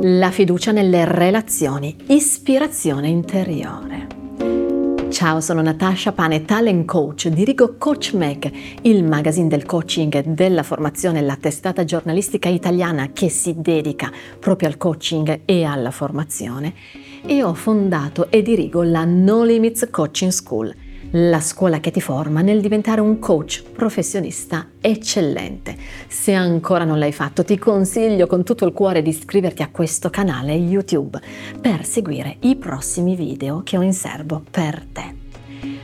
La fiducia nelle relazioni, ispirazione interiore. Ciao, sono Natasha Pane, talent coach, dirigo Coach Meg, il magazine del coaching e della formazione, la testata giornalistica italiana che si dedica proprio al coaching e alla formazione e ho fondato e dirigo la No Limits Coaching School la scuola che ti forma nel diventare un coach professionista eccellente. Se ancora non l'hai fatto, ti consiglio con tutto il cuore di iscriverti a questo canale YouTube per seguire i prossimi video che ho in serbo per te.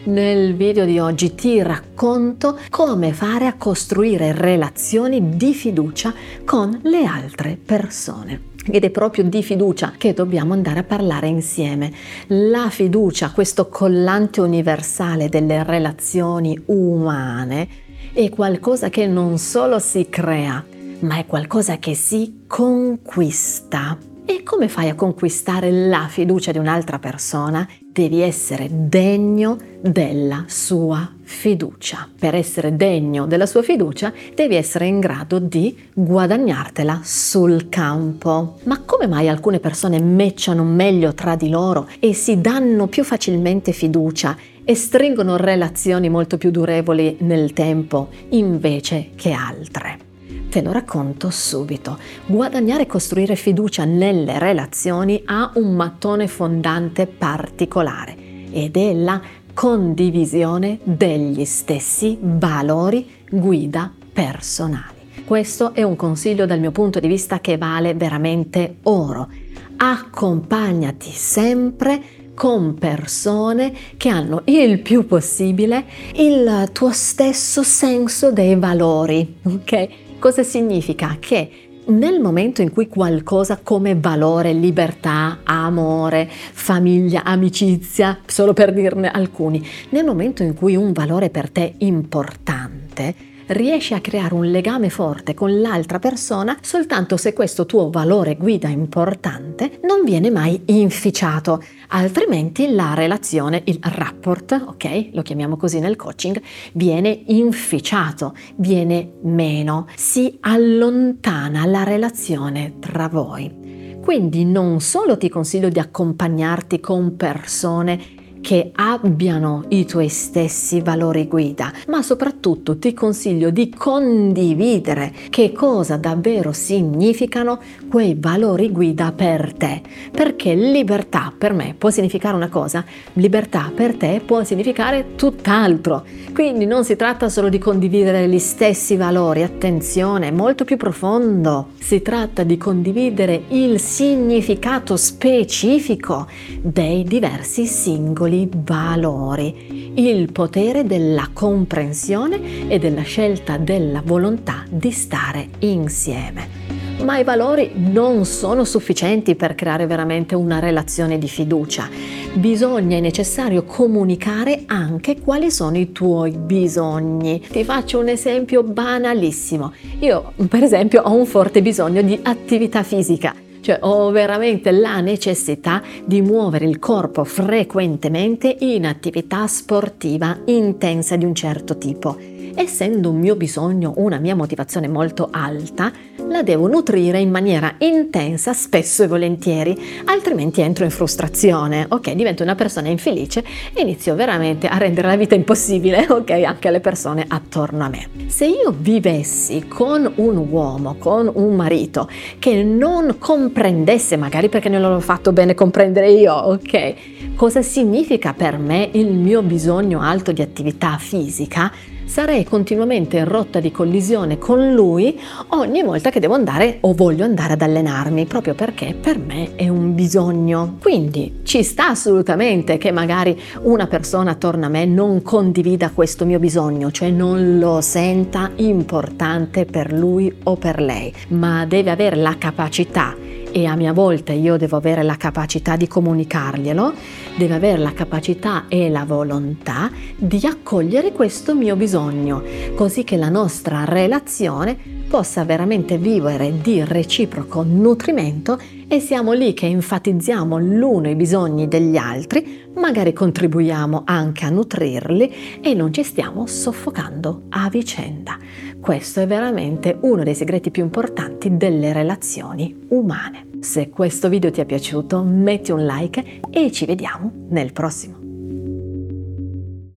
Nel video di oggi ti racconto come fare a costruire relazioni di fiducia con le altre persone ed è proprio di fiducia che dobbiamo andare a parlare insieme. La fiducia, questo collante universale delle relazioni umane, è qualcosa che non solo si crea, ma è qualcosa che si conquista. E come fai a conquistare la fiducia di un'altra persona? Devi essere degno della sua fiducia. Per essere degno della sua fiducia devi essere in grado di guadagnartela sul campo. Ma come mai alcune persone matchano meglio tra di loro e si danno più facilmente fiducia e stringono relazioni molto più durevoli nel tempo invece che altre? Te lo racconto subito. Guadagnare e costruire fiducia nelle relazioni ha un mattone fondante particolare ed è la condivisione degli stessi valori guida personali. Questo è un consiglio dal mio punto di vista che vale veramente oro. Accompagnati sempre con persone che hanno il più possibile il tuo stesso senso dei valori, ok? Cosa significa? Che nel momento in cui qualcosa come valore, libertà, amore, famiglia, amicizia, solo per dirne alcuni, nel momento in cui un valore per te importante, riesci a creare un legame forte con l'altra persona soltanto se questo tuo valore guida importante non viene mai inficiato, altrimenti la relazione, il rapport, ok, lo chiamiamo così nel coaching, viene inficiato, viene meno, si allontana la relazione tra voi. Quindi non solo ti consiglio di accompagnarti con persone che abbiano i tuoi stessi valori guida, ma soprattutto ti consiglio di condividere che cosa davvero significano quei valori guida per te, perché libertà per me può significare una cosa, libertà per te può significare tutt'altro. Quindi non si tratta solo di condividere gli stessi valori, attenzione, è molto più profondo. Si tratta di condividere il significato specifico dei diversi singoli piccoli valori, il potere della comprensione e della scelta della volontà di stare insieme. Ma i valori non sono sufficienti per creare veramente una relazione di fiducia. Bisogna, è necessario comunicare anche quali sono i tuoi bisogni. Ti faccio un esempio banalissimo. Io, per esempio, ho un forte bisogno di attività fisica cioè ho veramente la necessità di muovere il corpo frequentemente in attività sportiva intensa di un certo tipo. Essendo un mio bisogno, una mia motivazione molto alta, la devo nutrire in maniera intensa spesso e volentieri, altrimenti entro in frustrazione, ok? Divento una persona infelice e inizio veramente a rendere la vita impossibile, ok? Anche alle persone attorno a me. Se io vivessi con un uomo, con un marito che non comprendesse, magari perché non l'ho fatto bene comprendere io, ok? Cosa significa per me il mio bisogno alto di attività fisica? Sarei continuamente in rotta di collisione con lui ogni volta che devo andare o voglio andare ad allenarmi, proprio perché per me è un bisogno. Quindi ci sta assolutamente che magari una persona attorno a me non condivida questo mio bisogno, cioè non lo senta importante per lui o per lei, ma deve avere la capacità e a mia volta io devo avere la capacità di comunicarglielo, deve avere la capacità e la volontà di accogliere questo mio bisogno, così che la nostra relazione possa veramente vivere di reciproco nutrimento e siamo lì che enfatizziamo l'uno i bisogni degli altri, magari contribuiamo anche a nutrirli e non ci stiamo soffocando a vicenda. Questo è veramente uno dei segreti più importanti delle relazioni umane. Se questo video ti è piaciuto metti un like e ci vediamo nel prossimo.